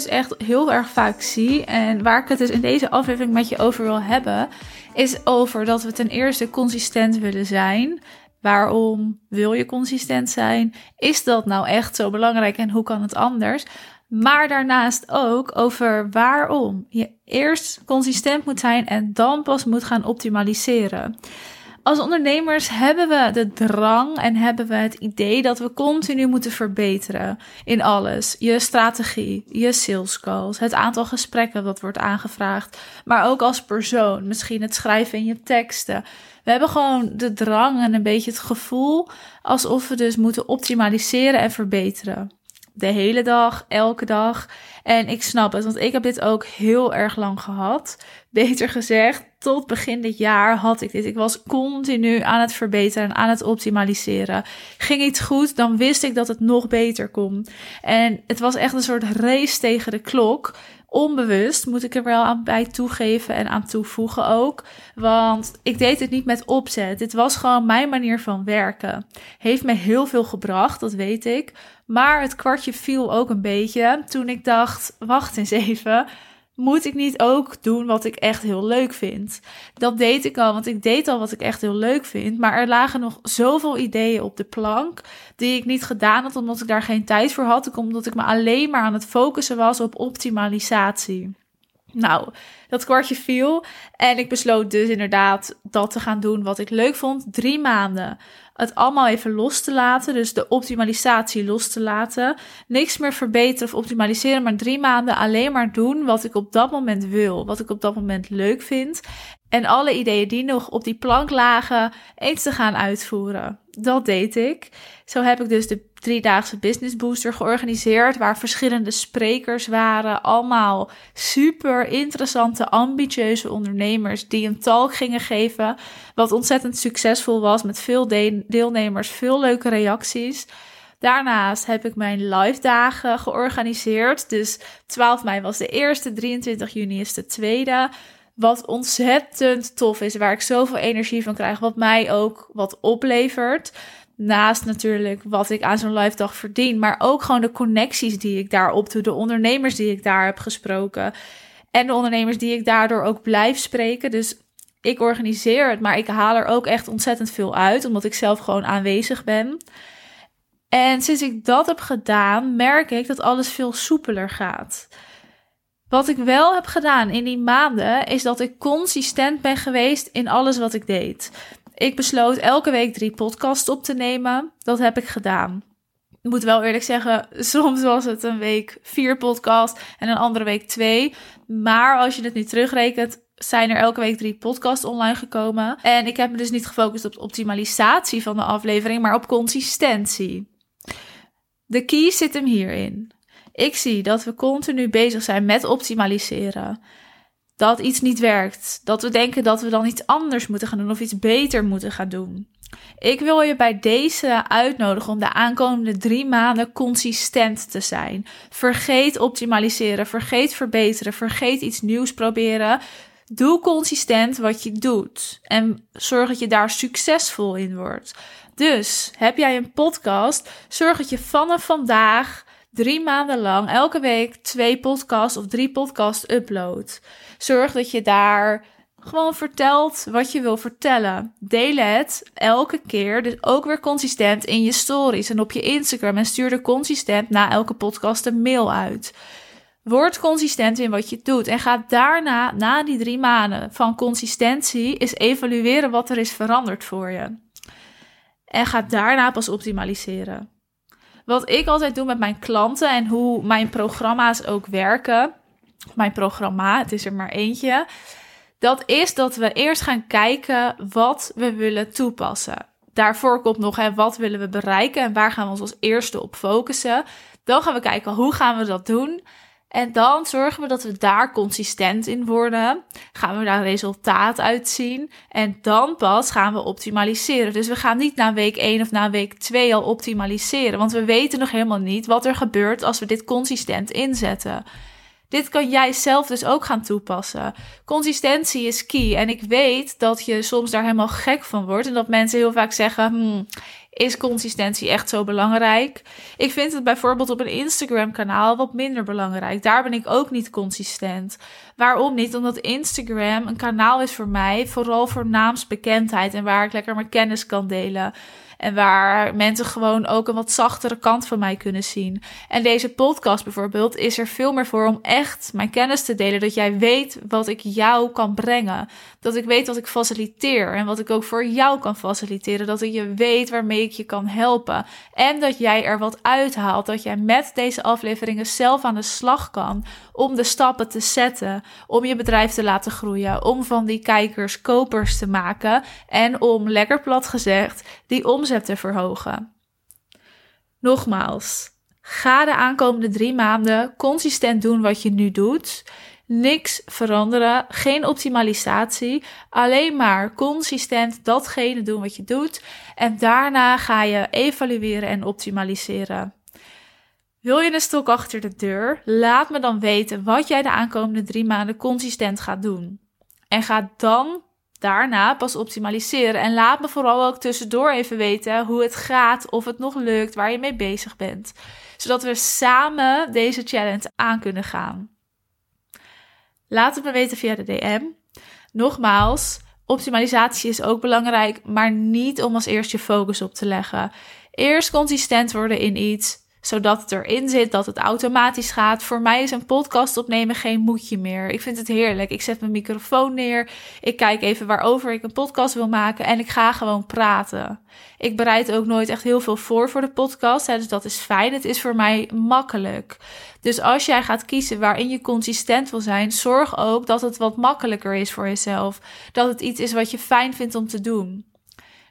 Dus echt heel erg vaak zie en waar ik het dus in deze aflevering met je over wil hebben, is over dat we ten eerste consistent willen zijn. Waarom wil je consistent zijn? Is dat nou echt zo belangrijk en hoe kan het anders? Maar daarnaast ook over waarom je eerst consistent moet zijn en dan pas moet gaan optimaliseren. Als ondernemers hebben we de drang en hebben we het idee dat we continu moeten verbeteren in alles. Je strategie, je sales calls, het aantal gesprekken dat wordt aangevraagd, maar ook als persoon, misschien het schrijven in je teksten. We hebben gewoon de drang en een beetje het gevoel alsof we dus moeten optimaliseren en verbeteren. De hele dag, elke dag. En ik snap het, want ik heb dit ook heel erg lang gehad. Beter gezegd, tot begin dit jaar had ik dit. Ik was continu aan het verbeteren en aan het optimaliseren. Ging iets goed, dan wist ik dat het nog beter kon. En het was echt een soort race tegen de klok. Onbewust moet ik er wel aan bij toegeven en aan toevoegen ook. Want ik deed het niet met opzet. Dit was gewoon mijn manier van werken. Heeft me heel veel gebracht, dat weet ik. Maar het kwartje viel ook een beetje toen ik dacht: wacht eens even moet ik niet ook doen wat ik echt heel leuk vind? Dat deed ik al, want ik deed al wat ik echt heel leuk vind. Maar er lagen nog zoveel ideeën op de plank die ik niet gedaan had, omdat ik daar geen tijd voor had. Omdat ik me alleen maar aan het focussen was op optimalisatie. Nou, dat kwartje viel en ik besloot dus inderdaad dat te gaan doen wat ik leuk vond. Drie maanden het allemaal even los te laten, dus de optimalisatie los te laten. Niks meer verbeteren of optimaliseren, maar drie maanden alleen maar doen wat ik op dat moment wil, wat ik op dat moment leuk vind. En alle ideeën die nog op die plank lagen, eens te gaan uitvoeren. Dat deed ik. Zo heb ik dus de driedaagse Business Booster georganiseerd, waar verschillende sprekers waren. Allemaal super interessante, ambitieuze ondernemers die een talk gingen geven. Wat ontzettend succesvol was met veel deelnemers, veel leuke reacties. Daarnaast heb ik mijn live dagen georganiseerd. Dus 12 mei was de eerste, 23 juni is de tweede. Wat ontzettend tof is, waar ik zoveel energie van krijg, wat mij ook wat oplevert. Naast natuurlijk wat ik aan zo'n live dag verdien, maar ook gewoon de connecties die ik daarop doe, de ondernemers die ik daar heb gesproken en de ondernemers die ik daardoor ook blijf spreken. Dus ik organiseer het, maar ik haal er ook echt ontzettend veel uit, omdat ik zelf gewoon aanwezig ben. En sinds ik dat heb gedaan, merk ik dat alles veel soepeler gaat. Wat ik wel heb gedaan in die maanden, is dat ik consistent ben geweest in alles wat ik deed. Ik besloot elke week drie podcasts op te nemen. Dat heb ik gedaan. Ik moet wel eerlijk zeggen, soms was het een week vier podcasts en een andere week twee. Maar als je het nu terugrekent, zijn er elke week drie podcasts online gekomen. En ik heb me dus niet gefocust op de optimalisatie van de aflevering, maar op consistentie. De key zit hem hierin. Ik zie dat we continu bezig zijn met optimaliseren. Dat iets niet werkt. Dat we denken dat we dan iets anders moeten gaan doen of iets beter moeten gaan doen. Ik wil je bij deze uitnodigen om de aankomende drie maanden consistent te zijn. Vergeet optimaliseren, vergeet verbeteren, vergeet iets nieuws proberen. Doe consistent wat je doet en zorg dat je daar succesvol in wordt. Dus heb jij een podcast? Zorg dat je vanaf vandaag drie maanden lang elke week twee podcasts of drie podcasts upload. Zorg dat je daar gewoon vertelt wat je wil vertellen. Deel het elke keer, dus ook weer consistent in je stories en op je Instagram. En stuur er consistent na elke podcast een mail uit. Word consistent in wat je doet en ga daarna, na die drie maanden van consistentie, eens evalueren wat er is veranderd voor je. En ga daarna pas optimaliseren. Wat ik altijd doe met mijn klanten en hoe mijn programma's ook werken. Mijn programma, het is er maar eentje. Dat is dat we eerst gaan kijken wat we willen toepassen. Daarvoor komt nog hè, wat willen we bereiken en waar gaan we ons als eerste op focussen. Dan gaan we kijken hoe gaan we dat doen. En dan zorgen we dat we daar consistent in worden. Gaan we daar resultaat uitzien. En dan pas gaan we optimaliseren. Dus we gaan niet na week 1 of na week 2 al optimaliseren. Want we weten nog helemaal niet wat er gebeurt als we dit consistent inzetten. Dit kan jij zelf dus ook gaan toepassen. Consistentie is key. En ik weet dat je soms daar helemaal gek van wordt. En dat mensen heel vaak zeggen: hmm, is consistentie echt zo belangrijk? Ik vind het bijvoorbeeld op een Instagram-kanaal wat minder belangrijk. Daar ben ik ook niet consistent. Waarom niet? Omdat Instagram een kanaal is voor mij, vooral voor naamsbekendheid en waar ik lekker mijn kennis kan delen. En waar mensen gewoon ook een wat zachtere kant van mij kunnen zien. En deze podcast bijvoorbeeld is er veel meer voor om echt mijn kennis te delen. Dat jij weet wat ik jou kan brengen. Dat ik weet wat ik faciliteer. En wat ik ook voor jou kan faciliteren. Dat je weet waarmee ik je kan helpen. En dat jij er wat uithaalt. Dat jij met deze afleveringen zelf aan de slag kan. Om de stappen te zetten. Om je bedrijf te laten groeien. Om van die kijkers kopers te maken. En om, lekker plat gezegd, die omzet te verhogen. Nogmaals, ga de aankomende drie maanden consistent doen wat je nu doet. Niks veranderen, geen optimalisatie, alleen maar consistent datgene doen wat je doet. En daarna ga je evalueren en optimaliseren. Wil je een stok achter de deur? Laat me dan weten wat jij de aankomende drie maanden consistent gaat doen. En ga dan daarna pas optimaliseren. En laat me vooral ook tussendoor even weten hoe het gaat, of het nog lukt, waar je mee bezig bent. Zodat we samen deze challenge aan kunnen gaan. Laat het me weten via de DM. Nogmaals, optimalisatie is ook belangrijk, maar niet om als eerst je focus op te leggen. Eerst consistent worden in iets zodat het erin zit, dat het automatisch gaat. Voor mij is een podcast opnemen geen moedje meer. Ik vind het heerlijk. Ik zet mijn microfoon neer. Ik kijk even waarover ik een podcast wil maken en ik ga gewoon praten. Ik bereid ook nooit echt heel veel voor voor de podcast. Hè, dus dat is fijn. Het is voor mij makkelijk. Dus als jij gaat kiezen waarin je consistent wil zijn, zorg ook dat het wat makkelijker is voor jezelf. Dat het iets is wat je fijn vindt om te doen.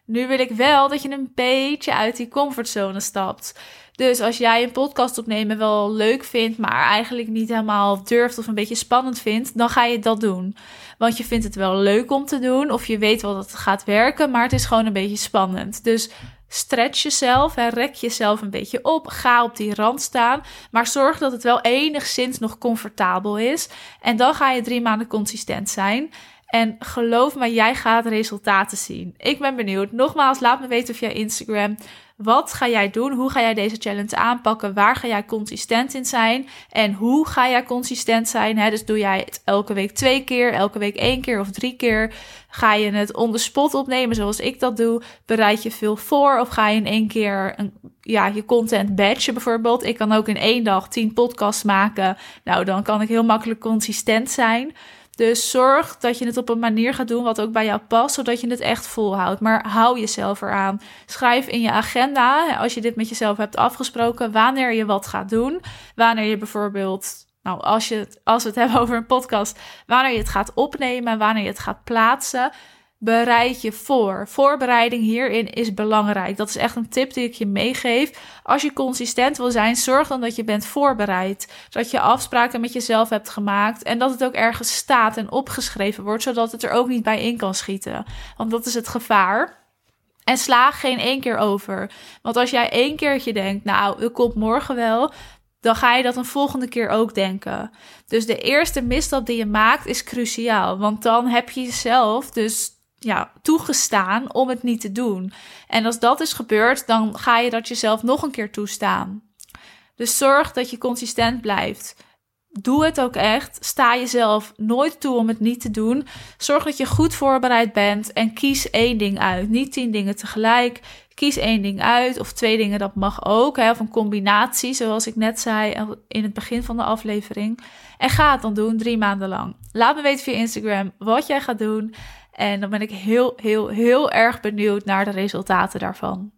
Nu wil ik wel dat je een beetje uit die comfortzone stapt. Dus als jij een podcast opnemen wel leuk vindt, maar eigenlijk niet helemaal durft of een beetje spannend vindt, dan ga je dat doen. Want je vindt het wel leuk om te doen, of je weet wel dat het gaat werken, maar het is gewoon een beetje spannend. Dus stretch jezelf en rek jezelf een beetje op. Ga op die rand staan, maar zorg dat het wel enigszins nog comfortabel is. En dan ga je drie maanden consistent zijn. En geloof me, jij gaat resultaten zien. Ik ben benieuwd. Nogmaals, laat me weten via Instagram. Wat ga jij doen? Hoe ga jij deze challenge aanpakken? Waar ga jij consistent in zijn? En hoe ga jij consistent zijn? Dus doe jij het elke week twee keer, elke week één keer of drie keer? Ga je het on the spot opnemen zoals ik dat doe? Bereid je veel voor? Of ga je in één keer een, ja, je content batchen bijvoorbeeld? Ik kan ook in één dag tien podcasts maken. Nou, dan kan ik heel makkelijk consistent zijn. Dus zorg dat je het op een manier gaat doen wat ook bij jou past, zodat je het echt volhoudt. Maar hou jezelf eraan. Schrijf in je agenda, als je dit met jezelf hebt afgesproken, wanneer je wat gaat doen. Wanneer je bijvoorbeeld, nou, als, je als we het hebben over een podcast, wanneer je het gaat opnemen, wanneer je het gaat plaatsen bereid je voor. Voorbereiding hierin is belangrijk. Dat is echt een tip die ik je meegeef. Als je consistent wil zijn, zorg dan dat je bent voorbereid. Dat je afspraken met jezelf hebt gemaakt en dat het ook ergens staat en opgeschreven wordt, zodat het er ook niet bij in kan schieten. Want dat is het gevaar. En slaag geen één keer over. Want als jij één keertje denkt, nou, het komt morgen wel, dan ga je dat een volgende keer ook denken. Dus de eerste misstap die je maakt is cruciaal. Want dan heb je jezelf dus ja, toegestaan om het niet te doen. En als dat is gebeurd, dan ga je dat jezelf nog een keer toestaan. Dus zorg dat je consistent blijft. Doe het ook echt. Sta jezelf nooit toe om het niet te doen. Zorg dat je goed voorbereid bent en kies één ding uit. Niet tien dingen tegelijk. Kies één ding uit of twee dingen, dat mag ook. Hè, of een combinatie, zoals ik net zei in het begin van de aflevering. En ga het dan doen drie maanden lang. Laat me weten via Instagram wat jij gaat doen. En dan ben ik heel, heel, heel erg benieuwd naar de resultaten daarvan.